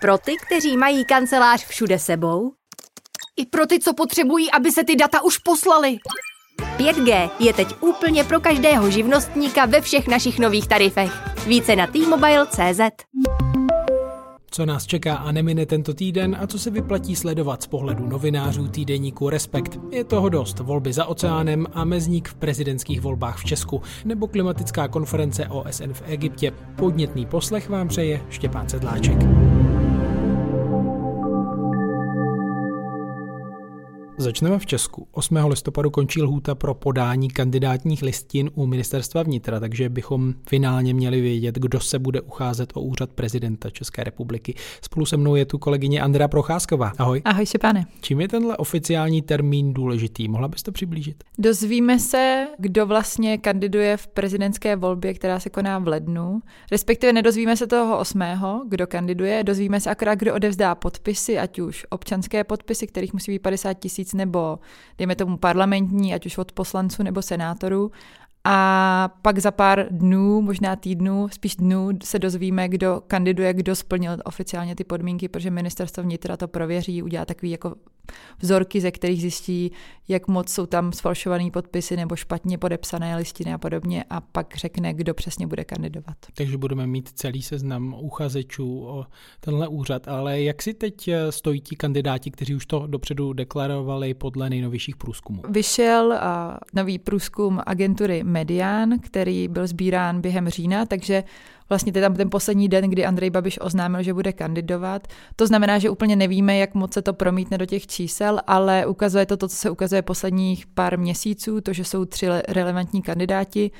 Pro ty, kteří mají kancelář všude sebou. I pro ty, co potřebují, aby se ty data už poslaly. 5G je teď úplně pro každého živnostníka ve všech našich nových tarifech. Více na t-mobile.cz co nás čeká a nemine tento týden a co se vyplatí sledovat z pohledu novinářů týdeníku Respekt. Je toho dost. Volby za oceánem a mezník v prezidentských volbách v Česku nebo klimatická konference OSN v Egyptě. Podnětný poslech vám přeje Štěpán Sedláček. Začneme v Česku. 8. listopadu končí lhůta pro podání kandidátních listin u ministerstva vnitra, takže bychom finálně měli vědět, kdo se bude ucházet o úřad prezidenta České republiky. Spolu se mnou je tu kolegyně Andrea Procházková. Ahoj. Ahoj, pane. Čím je tenhle oficiální termín důležitý? Mohla bys to přiblížit? Dozvíme se, kdo vlastně kandiduje v prezidentské volbě, která se koná v lednu. Respektive nedozvíme se toho 8. kdo kandiduje, dozvíme se akorát, kdo odevzdá podpisy, ať už občanské podpisy, kterých musí být 50 tisíc tisíc nebo dejme tomu parlamentní, ať už od poslanců nebo senátorů. A pak za pár dnů, možná týdnů, spíš dnů, se dozvíme, kdo kandiduje, kdo splnil oficiálně ty podmínky, protože ministerstvo vnitra to prověří, udělá takový jako vzorky, ze kterých zjistí, jak moc jsou tam sfalšované podpisy nebo špatně podepsané listiny a podobně a pak řekne, kdo přesně bude kandidovat. Takže budeme mít celý seznam uchazečů o tenhle úřad, ale jak si teď eh, stojí ti kandidáti, kteří už to dopředu deklarovali podle nejnovějších průzkumů? Vyšel uh, nový průzkum agentury Median, který byl sbírán během října, takže vlastně to je tam ten poslední den, kdy Andrej Babiš oznámil, že bude kandidovat. To znamená, že úplně nevíme, jak moc se to promítne do těch čísel, ale ukazuje to to, co se ukazuje posledních pár měsíců, to, že jsou tři relevantní kandidáti.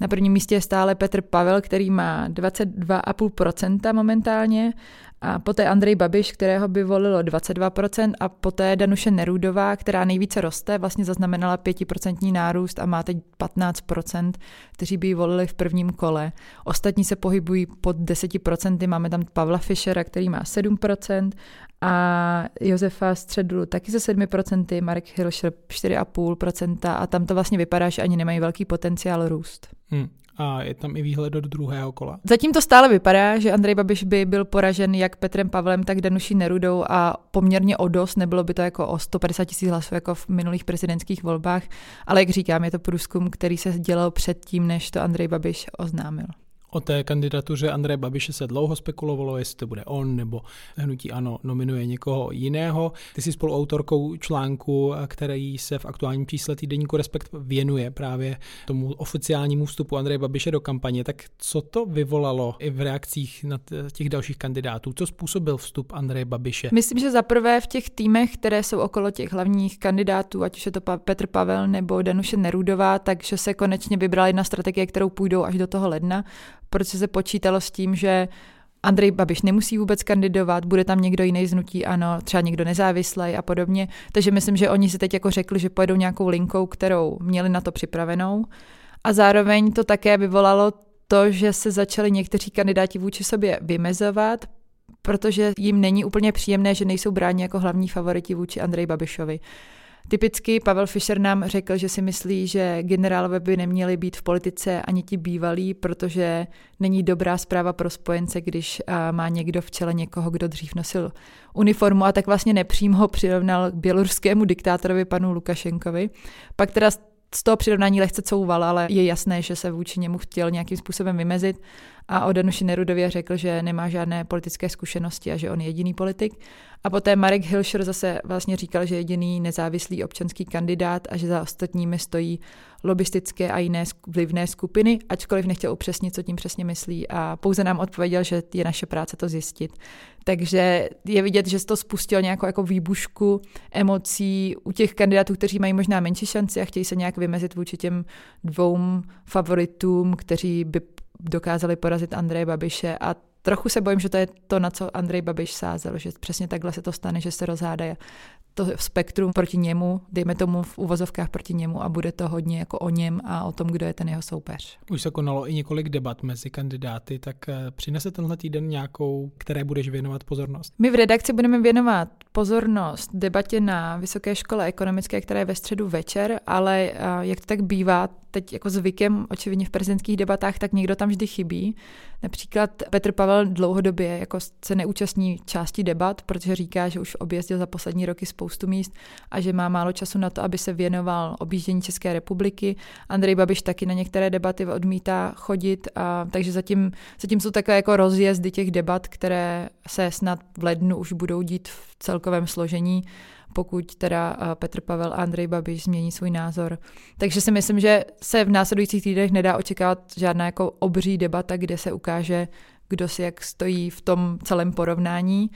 Na prvním místě je stále Petr Pavel, který má 22,5% momentálně a poté Andrej Babiš, kterého by volilo 22% a poté Danuše Nerudová, která nejvíce roste, vlastně zaznamenala 5% nárůst a má teď 15%, kteří by ji volili v prvním kole. Ostatní se pohybují pod 10%, máme tam Pavla Fischera, který má 7% a Josefa Středulu taky se 7%, Marek Hilšer 4,5% a tam to vlastně vypadá, že ani nemají velký potenciál růst. Hmm a je tam i výhled do druhého kola. Zatím to stále vypadá, že Andrej Babiš by byl poražen jak Petrem Pavlem, tak Danuší Nerudou a poměrně o dost, nebylo by to jako o 150 tisíc hlasů jako v minulých prezidentských volbách, ale jak říkám, je to průzkum, který se dělal předtím, než to Andrej Babiš oznámil. O té kandidatuře Andreje Babiše se dlouho spekulovalo, jestli to bude on nebo hnutí ANO nominuje někoho jiného. Ty jsi spoluautorkou článku, který se v aktuálním čísle týdenníku Respekt věnuje právě tomu oficiálnímu vstupu Andreje Babiše do kampaně. Tak co to vyvolalo i v reakcích na těch dalších kandidátů? Co způsobil vstup Andreje Babiše? Myslím, že zaprvé v těch týmech, které jsou okolo těch hlavních kandidátů, ať už je to Petr Pavel nebo Danuše Nerudová, takže se konečně vybrala jedna strategie, kterou půjdou až do toho ledna protože se počítalo s tím, že Andrej Babiš nemusí vůbec kandidovat, bude tam někdo jiný znutí, ano, třeba někdo nezávislý a podobně. Takže myslím, že oni si teď jako řekli, že pojedou nějakou linkou, kterou měli na to připravenou. A zároveň to také vyvolalo to, že se začali někteří kandidáti vůči sobě vymezovat, protože jim není úplně příjemné, že nejsou bráni jako hlavní favoriti vůči Andrej Babišovi. Typicky Pavel Fischer nám řekl, že si myslí, že generálové by neměli být v politice ani ti bývalí, protože není dobrá zpráva pro spojence, když má někdo v čele někoho, kdo dřív nosil uniformu a tak vlastně nepřímo ho přirovnal k běloruskému diktátorovi panu Lukašenkovi. Pak teda z toho přirovnání lehce couval, ale je jasné, že se vůči němu chtěl nějakým způsobem vymezit a o Danuši Nerudově řekl, že nemá žádné politické zkušenosti a že on je jediný politik. A poté Marek Hilšer zase vlastně říkal, že je jediný nezávislý občanský kandidát a že za ostatními stojí lobistické a jiné vlivné skupiny, ačkoliv nechtěl upřesnit, co tím přesně myslí a pouze nám odpověděl, že je naše práce to zjistit. Takže je vidět, že to spustil nějakou jako výbušku emocí u těch kandidátů, kteří mají možná menší šanci a chtějí se nějak vymezit vůči těm dvou favoritům, kteří by dokázali porazit Andreje Babiše a trochu se bojím, že to je to, na co Andrej Babiš sázel, že přesně takhle se to stane, že se rozhádají to spektrum proti němu, dejme tomu v uvozovkách proti němu a bude to hodně jako o něm a o tom, kdo je ten jeho soupeř. Už se konalo i několik debat mezi kandidáty, tak eh, přinese tenhle týden nějakou, které budeš věnovat pozornost? My v redakci budeme věnovat pozornost debatě na Vysoké škole ekonomické, která je ve středu večer, ale eh, jak to tak bývá, teď jako zvykem, očividně v prezidentských debatách, tak někdo tam vždy chybí. Například Petr Pavel dlouhodobě jako se neúčastní části debat, protože říká, že už objezdil za poslední roky spoustu míst a že má málo času na to, aby se věnoval objíždění České republiky. Andrej Babiš taky na některé debaty odmítá chodit, a, takže zatím, zatím jsou takové jako rozjezdy těch debat, které se snad v lednu už budou dít v celkovém složení pokud teda eh, Petr Pavel a Andrej Babiš změní svůj názor. Takže si myslím, že se v následujících týdnech nedá očekávat žádná jako obří debata, kde se ukáže, kdo si jak stojí v tom celém porovnání,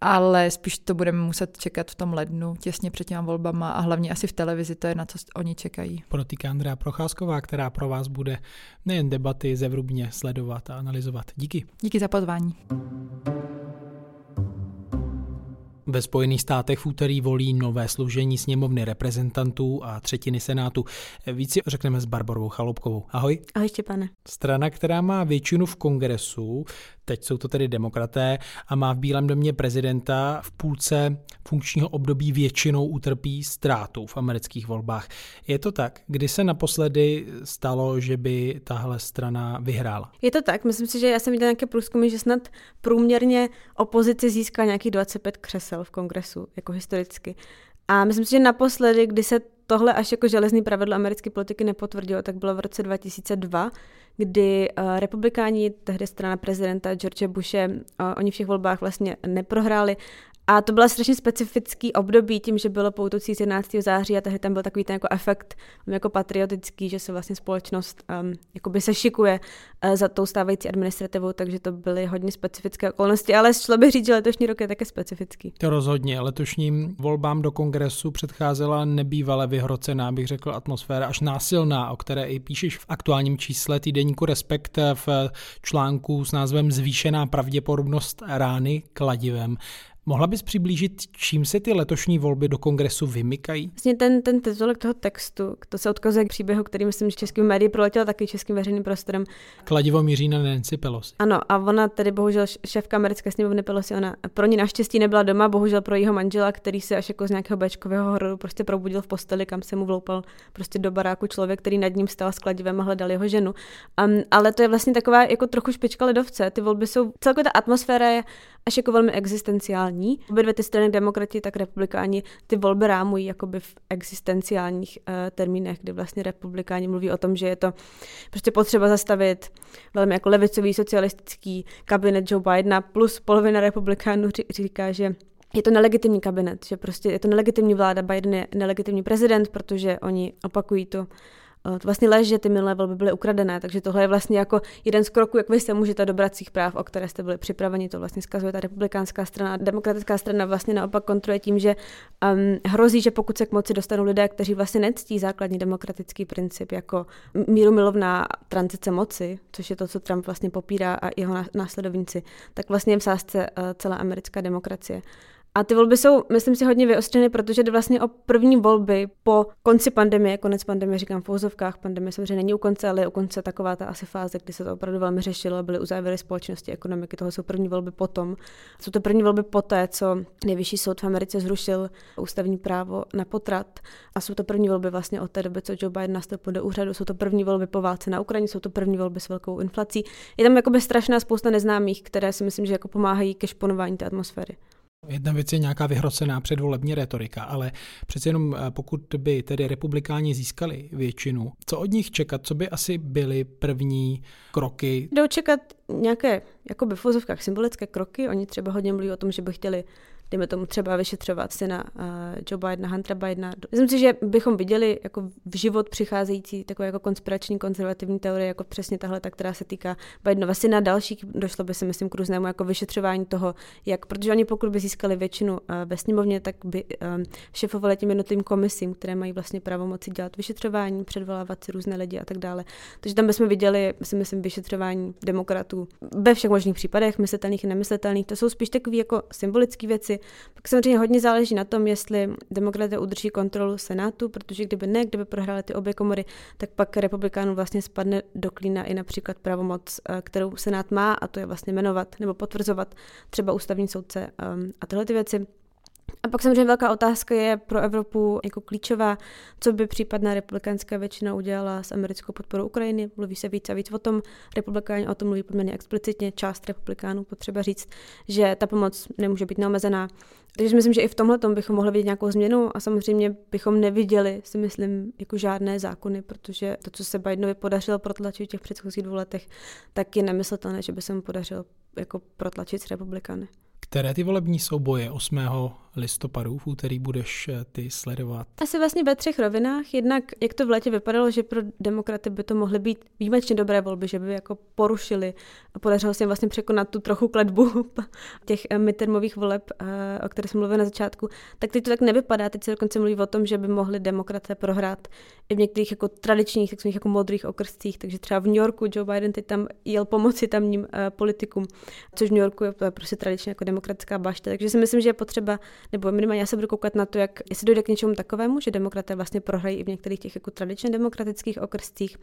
ale spíš to budeme muset čekat v tom lednu, těsně před těma volbama a hlavně asi v televizi, to je na co oni čekají. Protýká Andrea Procházková, která pro vás bude nejen debaty zevrubně sledovat a analyzovat. Díky. Díky za pozvání. Ve Spojených státech v úterý volí nové služení sněmovny reprezentantů a třetiny senátu. Víc si řekneme s Barbarou Chaloupkovou. Ahoj. Ahoj Štěpane. Strana, která má většinu v kongresu, teď jsou to tedy demokraté, a má v Bílém domě prezidenta v půlce funkčního období většinou utrpí ztrátu v amerických volbách. Je to tak? Kdy se naposledy stalo, že by tahle strana vyhrála? Je to tak. Myslím si, že já jsem viděla nějaké průzkumy, že snad průměrně opozice získá nějakých 25 křesel v kongresu, jako historicky. A myslím si, že naposledy, kdy se tohle až jako železný pravidlo americké politiky nepotvrdilo, tak bylo v roce 2002, kdy uh, republikáni, tehdy strana prezidenta George Bushe, uh, oni v těch volbách vlastně neprohráli a to byla strašně specifický období tím, že bylo poutoucí z 11. září a tehdy tam byl takový ten jako efekt jako patriotický, že se vlastně společnost um, jakoby se šikuje uh, za tou stávající administrativou, takže to byly hodně specifické okolnosti, ale šlo by říct, že letošní rok je také specifický. To rozhodně. Letošním volbám do kongresu předcházela nebývale vyhrocená, bych řekl, atmosféra až násilná, o které i píšeš v aktuálním čísle týdeníku Respekt v článku s názvem Zvýšená pravděpodobnost rány kladivem. Mohla bys přiblížit, čím se ty letošní volby do kongresu vymykají? Vlastně ten, ten titulek toho textu, to se odkazuje k příběhu, který myslím, že českým médií proletěl taky českým veřejným prostorem. Kladivo míří na Nancy Pelosi. Ano, a ona tedy bohužel šéfka americké sněmovny Pelosi, ona pro ní naštěstí nebyla doma, bohužel pro jeho manžela, který se až jako z nějakého bečkového hororu prostě probudil v posteli, kam se mu vloupal prostě do baráku člověk, který nad ním stál s kladivem a hledal jeho ženu. Um, ale to je vlastně taková jako trochu špička ledovce. Ty volby jsou, celkově ta atmosféra je až jako velmi existenciální. Obě dvě ty strany, demokrati, tak republikáni, ty volby rámují jakoby v existenciálních uh, termínech, kdy vlastně republikáni mluví o tom, že je to prostě potřeba zastavit velmi jako levicový socialistický kabinet Joe Bidena, plus polovina republikánů říká, že je to nelegitimní kabinet, že prostě je to nelegitimní vláda, Biden je nelegitimní prezident, protože oni opakují to to vlastně lež, že ty minulé volby byly ukradené, takže tohle je vlastně jako jeden z kroků, jak vy se můžete dobrat svých práv, o které jste byli připraveni. To vlastně skazuje ta republikánská strana. Demokratická strana vlastně naopak kontroluje tím, že um, hrozí, že pokud se k moci dostanou lidé, kteří vlastně nectí základní demokratický princip jako míru milovná tranzice moci, což je to, co Trump vlastně popírá a jeho následovníci, tak vlastně v sázce uh, celá americká demokracie. A ty volby jsou, myslím si, hodně vyostřeny, protože jde vlastně o první volby po konci pandemie, konec pandemie, říkám v pouzovkách, pandemie samozřejmě není u konce, ale je u konce taková ta asi fáze, kdy se to opravdu velmi řešilo, byly uzávěry společnosti, ekonomiky, toho jsou první volby potom. Jsou to první volby poté, co nejvyšší soud v Americe zrušil ústavní právo na potrat a jsou to první volby vlastně od té doby, co Joe Biden nastoupil do úřadu, jsou to první volby po válce na Ukrajině, jsou to první volby s velkou inflací. Je tam jakoby strašná spousta neznámých, které si myslím, že jako pomáhají ke šponování té atmosféry. Jedna věc je nějaká vyhrocená předvolební retorika, ale přece jenom eh, pokud by tedy republikáni získali většinu, co od nich čekat, co by asi byly první kroky? Jdou čekat nějaké, jako v symbolické kroky, oni třeba hodně mluví o tom, že by chtěli dejme tomu třeba vyšetřovat syna uh, Joe Bidena, Huntera Bidena. Myslím si, že bychom viděli jako v život přicházející takové jako konspirační konzervativní teorie, jako přesně tahle, ta, která se týká Bidenova syna. Dalších došlo by se, myslím, k různému jako vyšetřování toho, jak, protože oni pokud by získali většinu uh, ve sněmovně, tak by um, šefovali těm jednotlivým komisím, které mají vlastně pravomoci dělat vyšetřování, předvolávat si různé lidi a tak dále. Takže tam bychom viděli, si myslím, vyšetřování demokratů ve všech možných případech, myslitelných i nemyslitelných. To jsou spíš takové jako symbolické věci, pak samozřejmě hodně záleží na tom, jestli demokraté udrží kontrolu Senátu, protože kdyby ne, kdyby prohrály ty obě komory, tak pak republikánům vlastně spadne do klína i například pravomoc, eh, kterou Senát má, a to je vlastně jmenovat nebo potvrzovat třeba ústavní soudce ehm, a tyhle ty věci. A pak samozřejmě velká otázka je pro Evropu jako klíčová, co by případná republikánská většina udělala s americkou podporou Ukrajiny. Mluví se víc a víc o tom, republikáni o tom mluví poměrně explicitně, část republikánů potřeba říct, že ta pomoc nemůže být neomezená. Takže myslím, že i v tomhle bychom mohli vidět nějakou změnu a samozřejmě bychom neviděli, si myslím, jako žádné zákony, protože to, co se Bidenovi podařilo protlačit v těch předchozích dvou letech, tak je nemyslitelné, že by se mu podařilo jako protlačit s republikány. Které ty volební souboje 8 listopadu v úterý budeš eh, ty sledovat? Asi vlastně ve třech rovinách. Jednak, jak to v létě vypadalo, že pro demokraty by to mohly být výjimečně dobré volby, že by jako porušili a podařilo se jim vlastně překonat tu trochu kletbu těch eh, midtermových voleb, eh, o kterých jsme mluvili na začátku. Tak teď to tak nevypadá. Teď se dokonce mluví o tom, že by mohli demokraté prohrát i v některých jako tradičních, takzvaných jako modrých okrstcích. Takže třeba v New Yorku Joe Biden teď tam jel pomoci tamním politikům, což v New Yorku je prostě tradičně jako demokratická bašta. Takže si myslím, že je potřeba nebo minimálně já se budu koukat na to, jak jestli dojde k něčemu takovému, že demokraté vlastně prohrají i v některých těch jako tradičně demokratických okrstích.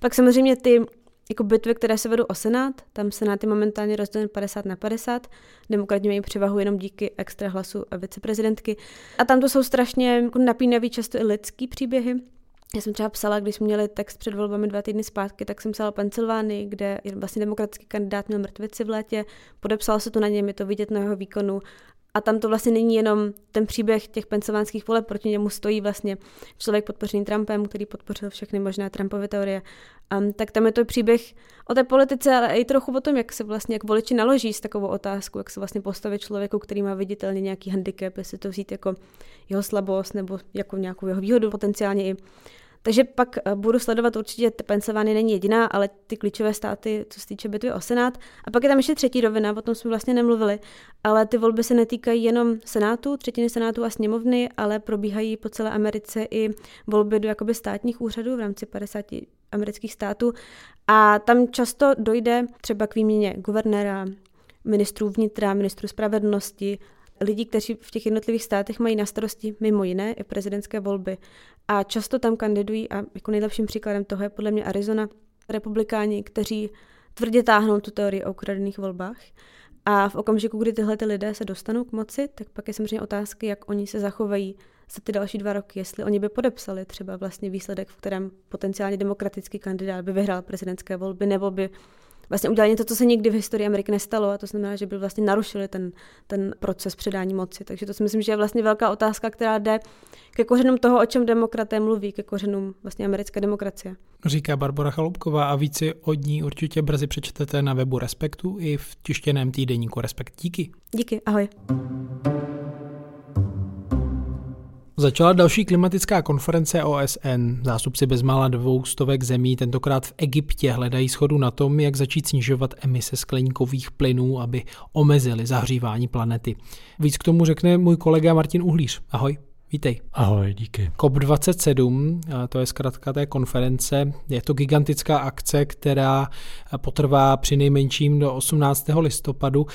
Pak samozřejmě ty jako bitvy, které se vedou o Senát, tam Senát je momentálně rozdělen 50 na 50, demokrati mají převahu jenom díky extra hlasu a viceprezidentky. A tam to jsou strašně jako napínavé často i lidský příběhy, já jsem třeba psala, když jsme měli text před volbami dva týdny zpátky, tak jsem psala Pensylvánii, kde vlastně demokratický kandidát měl mrtvici v létě, podepsal se to na něm, je to vidět na jeho výkonu a tam to vlastně není jenom ten příběh těch pensylvánských voleb, proti němu stojí vlastně člověk podpořený Trumpem, který podpořil všechny možné Trumpovy teorie. Um, tak tam je to příběh o té politice, ale i trochu o tom, jak se vlastně, jak voliči naloží s takovou otázkou, jak se vlastně postavit člověku, který má viditelně nějaký handicap, jestli to vzít jako jeho slabost nebo jako nějakou jeho výhodu potenciálně i. Takže pak eh, budu sledovat určitě, Pensylvánie není jediná, ale ty klíčové státy, co se týče bitvy o Senát. A pak je tam ještě třetí rovina, o tom jsme vlastně nemluvili, ale ty volby se netýkají jenom Senátu, třetiny Senátu a sněmovny, ale probíhají po celé Americe i volby do jakoby státních úřadů v rámci 50 amerických států. A tam často dojde třeba k výměně guvernéra, ministrů vnitra, ministrů spravedlnosti, lidí, kteří v těch jednotlivých státech mají na starosti mimo jiné i prezidentské volby. A často tam kandidují a jako nejlepším příkladem toho je podle mě Arizona, republikáni, kteří tvrdě táhnou tu teorii o ukradených volbách. A v okamžiku, kdy tyhle ty lidé se dostanou k moci, tak pak je samozřejmě otázky, jak oni se zachovají za ty další dva roky, jestli oni by podepsali třeba vlastně výsledek, v kterém potenciálně demokratický kandidát by vyhrál prezidentské volby, nebo by vlastně udělali něco, co se nikdy v historii Ameriky nestalo a to znamená, že by vlastně narušili ten, ten proces předání moci. Takže to si myslím, že je vlastně velká otázka, která jde ke kořenům toho, o čem demokraté mluví, ke kořenům vlastně americké demokracie. Říká Barbara Chalupková a více od ní určitě brzy přečtete na webu Respektu i v tištěném týdeníku Respekt. Díky. Díky, ahoj. Začala další klimatická konference OSN. Zástupci bezmála dvou stovek zemí tentokrát v Egyptě hledají schodu na tom, jak začít snižovat emise skleníkových plynů, aby omezili zahřívání planety. Víc k tomu řekne můj kolega Martin Uhlíř. Ahoj. Vítej. Ahoj, díky. COP27, to je zkrátka té konference, je to gigantická akce, která potrvá při nejmenším do 18. listopadu.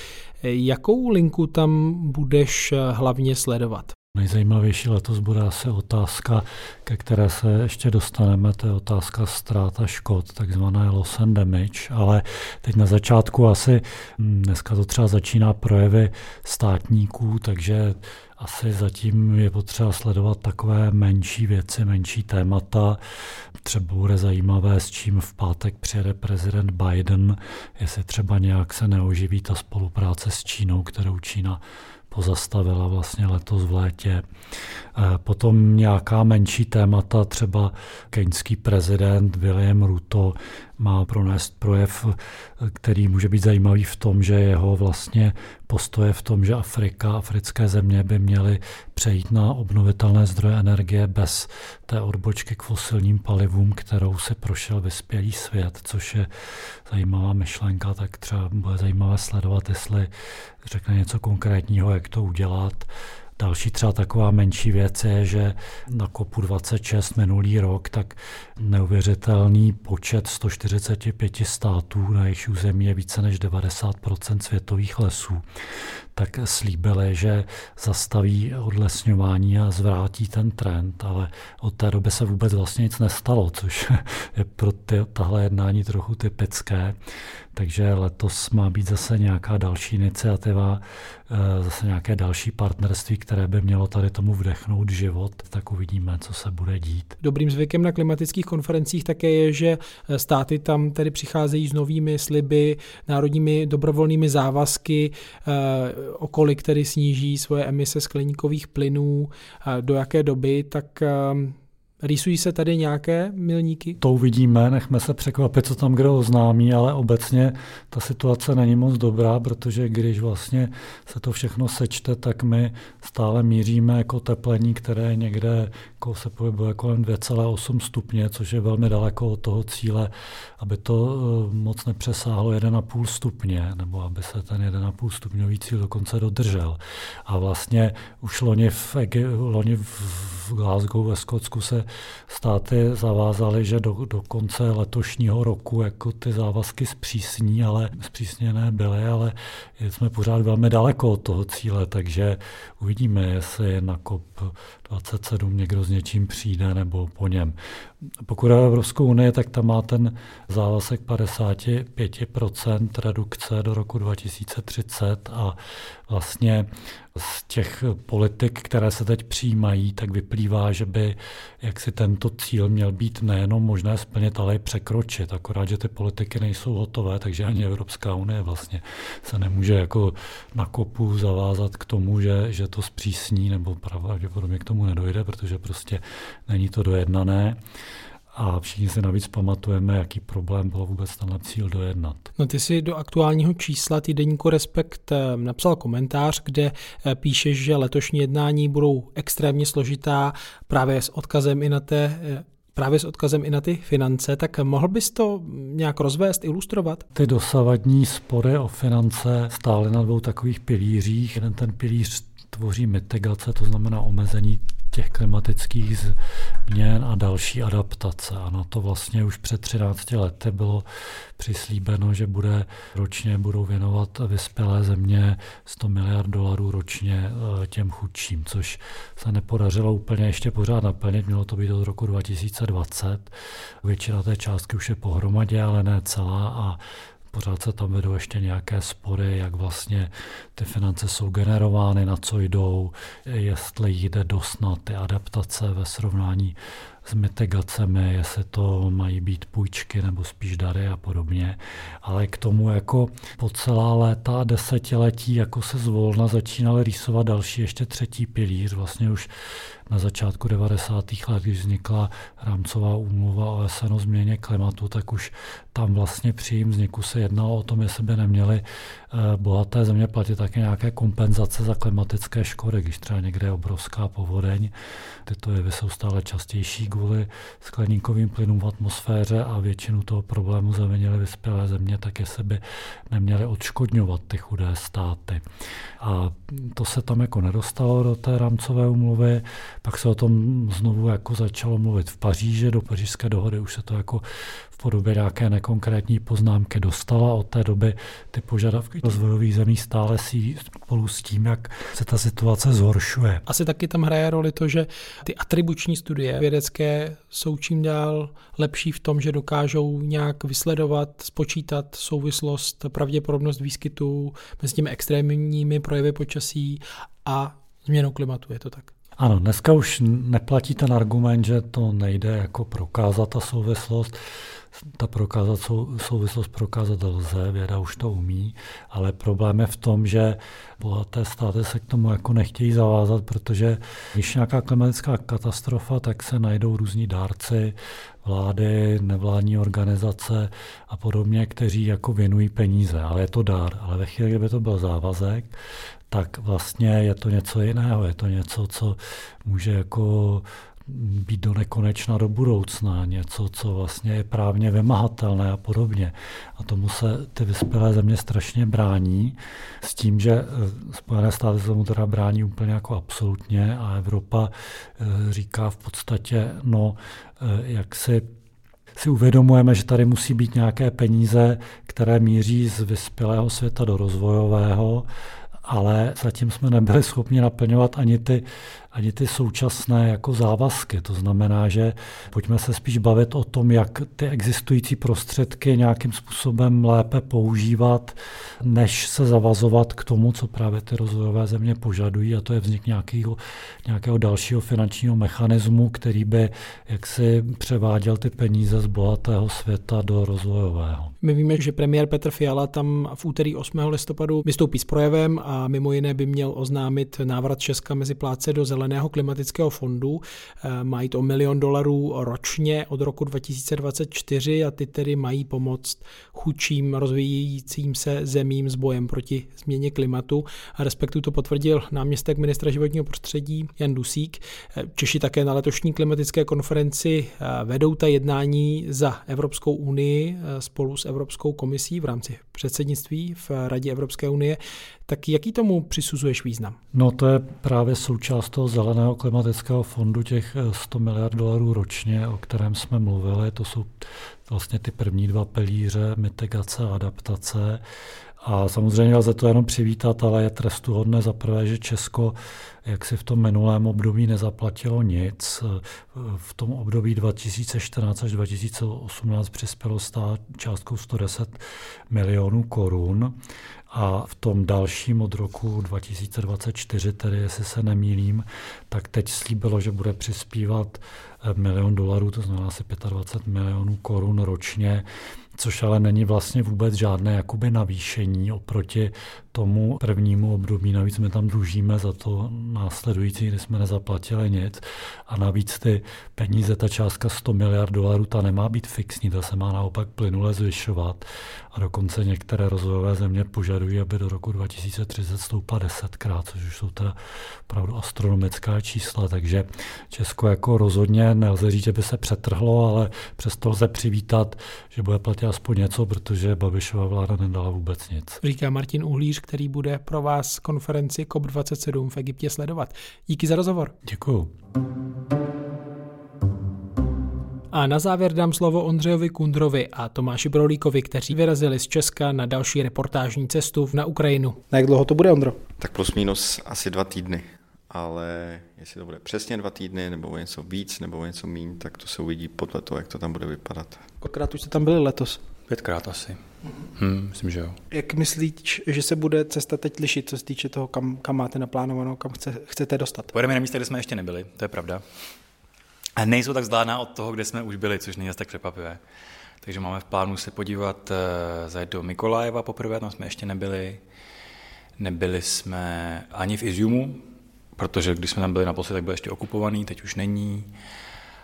Jakou linku tam budeš hlavně sledovat? Nejzajímavější letos bude asi otázka, ke které se ještě dostaneme, to je otázka ztráta škod, takzvané loss and damage, ale teď na začátku asi, hm, dneska to třeba začíná projevy státníků, takže asi zatím je potřeba sledovat takové menší věci, menší témata. Třeba bude zajímavé, s čím v pátek přijede prezident Biden, jestli třeba nějak se neoživí ta spolupráce s Čínou, kterou Čína pozastavila vlastně letos v létě. Eh, potom nějaká menší témata, třeba keňský prezident William Ruto má pronést projev, který může být zajímavý v tom, že jeho vlastně postoje v tom, že Afrika, africké země by měly přejít na obnovitelné zdroje energie bez té odbočky k fosilním palivům, kterou si prošel vyspělý svět, což je zajímavá myšlenka, tak třeba bude zajímavé sledovat, jestli řekne něco konkrétního, jak to udělat. Další třeba taková menší věc je, že na kopu 26 minulý rok, tak neuvěřitelný počet 145 států, na jejich území je více než 90% světových lesů, tak slíbili, že zastaví odlesňování a zvrátí ten trend, ale od té doby se vůbec vlastně nic nestalo, což je pro ty, tahle jednání trochu typické. Takže letos má být zase nějaká další iniciativa, eh, zase nějaké další partnerství, které by mělo tady tomu vdechnout život, tak uvidíme, co se bude dít. Dobrým zvykem na klimatických konferencích také je, že státy tam tedy přicházejí s novými sliby, národními dobrovolnými závazky, okolik tedy sníží svoje emise skleníkových plynů, do jaké doby, tak Rýsují se tady nějaké milníky? To uvidíme, nechme se překvapit, co tam kdo oznámí, ale obecně ta situace není moc dobrá, protože když vlastně se to všechno sečte, tak my stále míříme jako teplení, které někde jako se pohybuje kolem 2,8 stupně, což je velmi daleko od toho cíle, aby to eh, moc nepřesáhlo 1,5 stupně, nebo aby se ten 1,5 stupňový cíl dokonce dodržel. A vlastně už loni v, loni v Glasgow ve Skotsku se státy zavázaly, že do, do konce letošního roku jako ty závazky zpřísní, ale zpřísněné byly, ale jsme pořád velmi daleko od toho cíle, takže uvidíme, jestli na COP27 někdo s něčím přijde nebo po něm. Pokud je Evropskou unii, tak tam má ten závazek 55% redukce do roku 2030 a vlastně z těch politik, které se teď přijímají, tak vyplývá, že by jaksi tento cíl měl být nejenom možné splnit, ale i překročit. Akorát, že ty politiky nejsou hotové, takže ani Evropská unie vlastně se nemůže jako na kopu zavázat k tomu, že, že to zpřísní, nebo pravděpodobně k tomu nedojde, protože prostě není to dojednané. A všichni si navíc pamatujeme, jaký problém bylo vůbec tenhle cíl dojednat. No ty si do aktuálního čísla týdeníku Respekt eh, napsal komentář, kde eh, píšeš, že letošní jednání budou extrémně složitá právě s odkazem i na té eh, právě s odkazem i na ty finance, tak mohl bys to nějak rozvést, ilustrovat? Ty dosavadní spory o finance stály na dvou takových pilířích. Jeden ten pilíř tvoří mitigace, to znamená omezení těch klimatických změn a další adaptace. A na to vlastně už před 13 lety bylo přislíbeno, že bude ročně budou věnovat vyspělé země 100 miliard dolarů ročně eh, těm chudším, což se nepodařilo úplně ještě pořád naplnit. Mělo to být od roku 2020. Většina té částky už je pohromadě, ale ne celá a Pořád se tam vedou ještě nějaké spory, jak vlastně ty finance jsou generovány, na co jdou, jestli jde dost na ty adaptace ve srovnání s mitigacemi, jestli to mají být půjčky nebo spíš dary a podobně. Ale k tomu jako po celá léta a desetiletí jako se zvolna začínaly rýsovat další ještě třetí pilíř. Vlastně už na začátku 90. let, když vznikla rámcová úmluva OSN o změně klimatu, tak už tam vlastně při jejím vzniku se jednalo o tom, jestli by neměly eh, bohaté země platit také nějaké kompenzace za klimatické škody, když třeba někde je obrovská povodeň. Tyto jevy jsou stále častější kvůli skleníkovým plynům v atmosféře a většinu toho problému zavinily vyspělé země, tak jestli by neměly odškodňovat ty chudé státy. A to se tam jako nedostalo do té rámcové umluvy. Pak se o tom znovu jako začalo mluvit v Paříži, do pařížské dohody už se to jako podobě nějaké nekonkrétní poznámky dostala. Od té doby ty požadavky rozvojových zemí stále si spolu s tím, jak se ta situace zhoršuje. Asi taky tam hraje roli to, že ty atribuční studie vědecké jsou čím dál lepší v tom, že dokážou nějak vysledovat, spočítat souvislost, pravděpodobnost výskytu mezi těmi extrémními projevy počasí a změnou klimatu. Je to tak? Ano, dneska už neplatí ten argument, že to nejde jako prokázat ta souvislost. Ta prokázat sou, souvislost prokázat lze, věda už to umí, ale problém je v tom, že bohaté státy se k tomu jako nechtějí zavázat, protože když nějaká klimatická katastrofa, tak se najdou různí dárci, vlády, nevládní organizace a podobně, kteří jako věnují peníze, ale je to dár. Ale ve chvíli, kdyby to byl závazek, tak vlastně je to něco jiného. Je to něco, co může jako být do nekonečna do budoucna, něco, co vlastně je právně vymahatelné a podobně. A tomu se ty vyspělé země strašně brání s tím, že eh, Spojené státy se tomu teda brání úplně jako absolutně a Evropa eh, říká v podstatě, no, eh, jak si si uvědomujeme, že tady musí být nějaké peníze, které míří z vyspělého světa do rozvojového ale zatím jsme nebyli schopni naplňovat ani ty ani ty současné jako závazky. To znamená, že pojďme se spíš bavit o tom, jak ty existující prostředky nějakým způsobem lépe používat, než se zavazovat k tomu, co právě ty rozvojové země požadují, a to je vznik nějakého, nějakého dalšího finančního mechanismu, který by jaksi převáděl ty peníze z bohatého světa do rozvojového. My víme, že premiér Petr Fiala tam v úterý 8. listopadu vystoupí s projevem a mimo jiné by měl oznámit návrat Česka mezi pláce do Zeleného klimatického fondu. Eh, mají to milion dolarů ročně od roku 2024 a ty tedy mají pomoct chudším rozvíjejícím se zemím s bojem proti změně klimatu. A respektu to potvrdil náměstek ministra životního prostředí Jan Dusík. Eh, Češi také na letošní klimatické konferenci eh, vedou ta jednání za Evropskou unii spolu s Evropskou komisí v rámci předsednictví v Radě Evropské unie. Tak jaký tomu přisuzuješ význam? No to je právě součást toho zeleného klimatického fondu, těch 100 miliard dolarů ročně, o kterém jsme mluvili. To jsou vlastně ty první dva pilíře, mitigace a adaptace. A samozřejmě lze to jenom přivítat, ale je trestuhodné za prvé, že Česko jak si v tom minulém období nezaplatilo nic. V tom období 2014 až 2018 přispělo stát částkou 110 milionů korun a v tom dalším od roku 2024, tedy jestli se nemýlím, tak teď slíbilo, že bude přispívat milion dolarů, to znamená asi 25 milionů korun ročně což ale není vlastně vůbec žádné jakoby navýšení oproti tomu prvnímu období. Navíc my tam dlužíme za to následující, kdy jsme nezaplatili nic. A navíc ty peníze, ta částka 100 miliard dolarů, ta nemá být fixní, ta se má naopak plynule zvyšovat. A dokonce některé rozvojové země požadují, aby do roku 2030 stoupla desetkrát, což už jsou teda opravdu astronomická čísla. Takže Česko jako rozhodně nelze říct, že by se přetrhlo, ale přesto lze přivítat, že bude platit aspoň něco, protože Babišova vláda nedala vůbec nic. Říká Martin Uhlíř, který bude pro vás konferenci COP27 v Egyptě sledovat. Díky za rozhovor. Děkuju. A na závěr dám slovo Ondřejovi Kundrovi a Tomáši Brolíkovi, kteří vyrazili z Česka na další reportážní cestu na Ukrajinu. Na jak dlouho to bude, Ondro? Tak plus minus asi dva týdny. Ale jestli to bude přesně dva týdny, nebo něco víc, nebo něco méně, tak to se uvidí podle toho, jak to tam bude vypadat. Kolikrát už jste tam byli letos? Pětkrát asi. Hmm, myslím, že jo. Jak myslíš, že se bude cesta teď lišit, co se týče toho, kam, kam máte naplánovanou, kam chce, chcete dostat? Pojedeme na místa, kde jsme ještě nebyli, to je pravda. A nejsou tak vzdálená od toho, kde jsme už byli, což není tak překvapivé. Takže máme v plánu se podívat, uh, zajet do Mikolajeva poprvé, tam jsme ještě nebyli. Nebyli jsme ani v Iziumu, protože když jsme tam byli naposledy, tak byl ještě okupovaný, teď už není.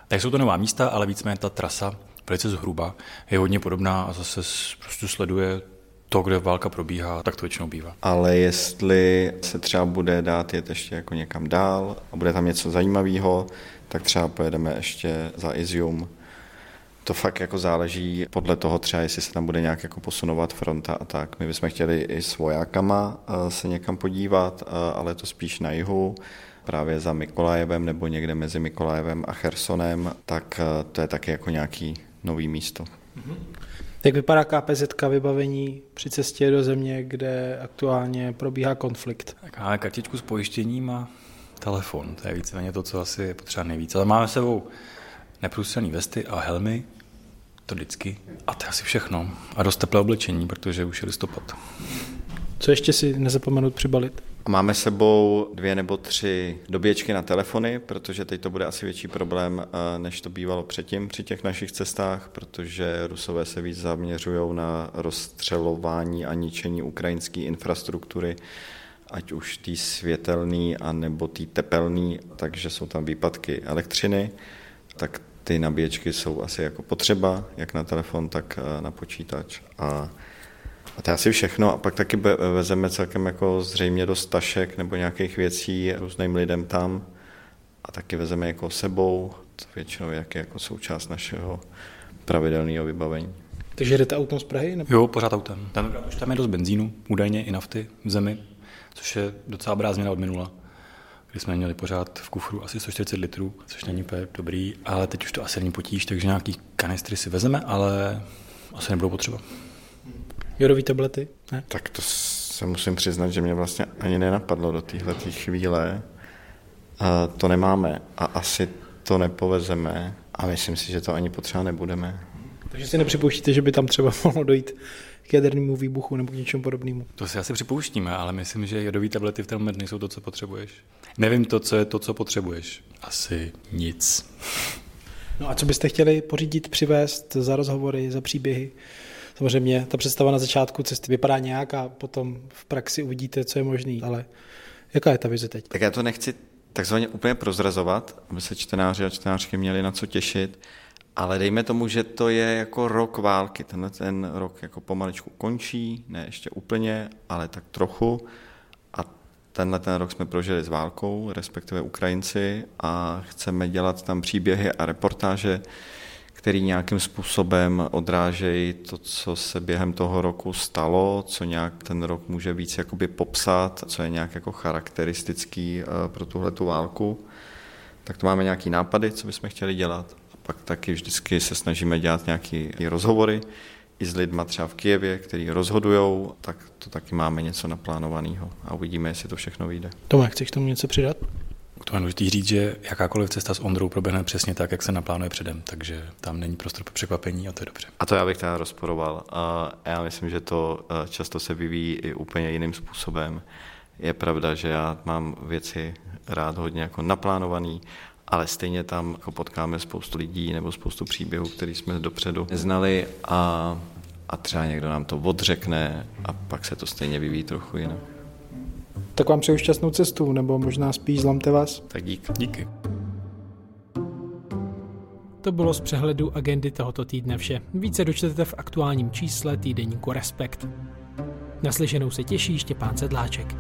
Tak jsou to nová místa, ale víceméně ta trasa velice zhruba je hodně podobná a zase prostě sleduje to, kde válka probíhá, tak to většinou bývá. Ale jestli se třeba bude dát jet ještě jako někam dál a bude tam něco zajímavého, tak třeba pojedeme ještě za Izium. To fakt jako záleží podle toho třeba, jestli se tam bude nějak jako posunovat fronta a tak. My bychom chtěli i s vojákama eh, se někam podívat, eh, ale to spíš na jihu, právě za Mikolajevem nebo někde mezi Mikolajevem a Chersonem, tak eh, to je taky jako nějaký nový místo. Jak vypadá KPZ vybavení při cestě do země, kde aktuálně probíhá konflikt? Tak máme kartičku s pojištěním a telefon. To je víceméně to, co asi je potřeba nejvíc. Ale máme sebou neprůstřelné vesty a helmy, to vždycky. A to je asi všechno. A dost teplé oblečení, protože už je listopad. Co ještě si nezapomenout přibalit? Máme sebou dvě nebo tři doběčky na telefony, protože teď to bude asi větší problém, eh, než to bývalo předtím při těch našich cestách, protože Rusové se víc zaměřují na rozstřelování a ničení ukrajinské infrastruktury, ať už tý světelný, anebo tý tepelný, takže jsou tam výpadky elektřiny, tak ty nabíječky jsou asi jako potřeba, jak na telefon, tak eh, na počítač. A a to je asi všechno. A pak taky vezeme celkem jako zřejmě dost tašek nebo nějakých věcí různým lidem tam. A taky vezeme jako sebou, to většinou jak je jako součást našeho pravidelného vybavení. Takže jdete autem z Prahy? Nebo? Jo, pořád autem. Ten, už tam je dost benzínu, údajně i nafty v zemi, což je docela dobrá změna od minula kdy jsme měli pořád v kufru asi 140 litrů, což není úplně dobrý, ale teď už to asi není potíž, takže nějaký kanistry si vezeme, ale asi nebudou potřeba. Jodové tablety? Ne? Tak to se musím přiznat, že mě vlastně ani nenapadlo do téhle chvíle. A to nemáme a asi to nepovezeme a myslím si, že to ani potřeba nebudeme. Takže si nepřipouštíte, že by tam třeba mohlo dojít k jadernému výbuchu nebo k něčemu podobnému? To si asi připouštíme, ale myslím, že jodové tablety v ten moment nejsou to, co potřebuješ. Nevím to, co je to, co potřebuješ. Asi nic. No a co byste chtěli pořídit, přivést za rozhovory, za příběhy? Samozřejmě ta představa na začátku cesty vypadá nějak a potom v praxi uvidíte, co je možný, ale jaká je ta vize teď? Tak já to nechci takzvaně úplně prozrazovat, aby se čtenáři a čtenářky měli na co těšit, ale dejme tomu, že to je jako rok války. Tenhle ten rok jako pomaličku končí, ne ještě úplně, ale tak trochu. A tenhle ten rok jsme prožili s válkou, respektive Ukrajinci, a chceme dělat tam příběhy a reportáže, který nějakým způsobem odrážejí to, co se během toho roku stalo, co nějak ten rok může víc jakoby popsat, co je nějak jako charakteristický eh, pro tuhle tu válku. Tak to máme nějaký nápady, co bychom chtěli dělat. A pak taky vždycky se snažíme dělat nějaké rozhovory i s lidma třeba v Kijevě, který rozhodují, tak to taky máme něco naplánovaného a uvidíme, jestli to všechno vyjde. Tome, chceš tomu něco přidat? To je důležité říct, že jakákoliv cesta s Ondrou proběhne přesně tak, jak se naplánuje předem, takže tam není prostor pro překvapení a to je dobře. A to já bych teda rozporoval. Já myslím, že to eh, často se vyvíjí i úplně jiným způsobem. Je pravda, že já mám věci rád hodně jako naplánovaný, ale stejně tam jako potkáme spoustu lidí nebo spoustu příběhů, který jsme dopředu neznali a, a třeba někdo nám to odřekne a pak se to stejně vyvíjí trochu jinak. Tak vám přeju šťastnou cestu, nebo možná spíš zlamte vás. Tak dík. Díky. To bylo z přehledu agendy tohoto týdne vše. Více dočtete v aktuálním čísle týdeníku Respekt. Naslyšenou se těší Štěpán Sedláček.